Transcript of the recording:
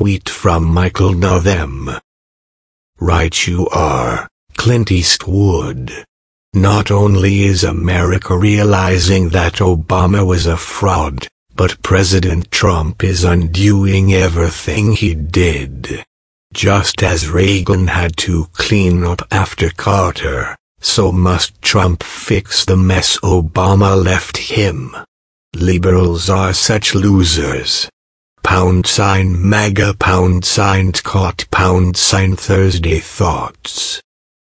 tweet from Michael Nöthem. Right you are, Clint Eastwood. Not only is America realizing that Obama was a fraud, but President Trump is undoing everything he did. Just as Reagan had to clean up after Carter, so must Trump fix the mess Obama left him. Liberals are such losers. Pound sign MAGA pound sign caught pound sign Thursday thoughts.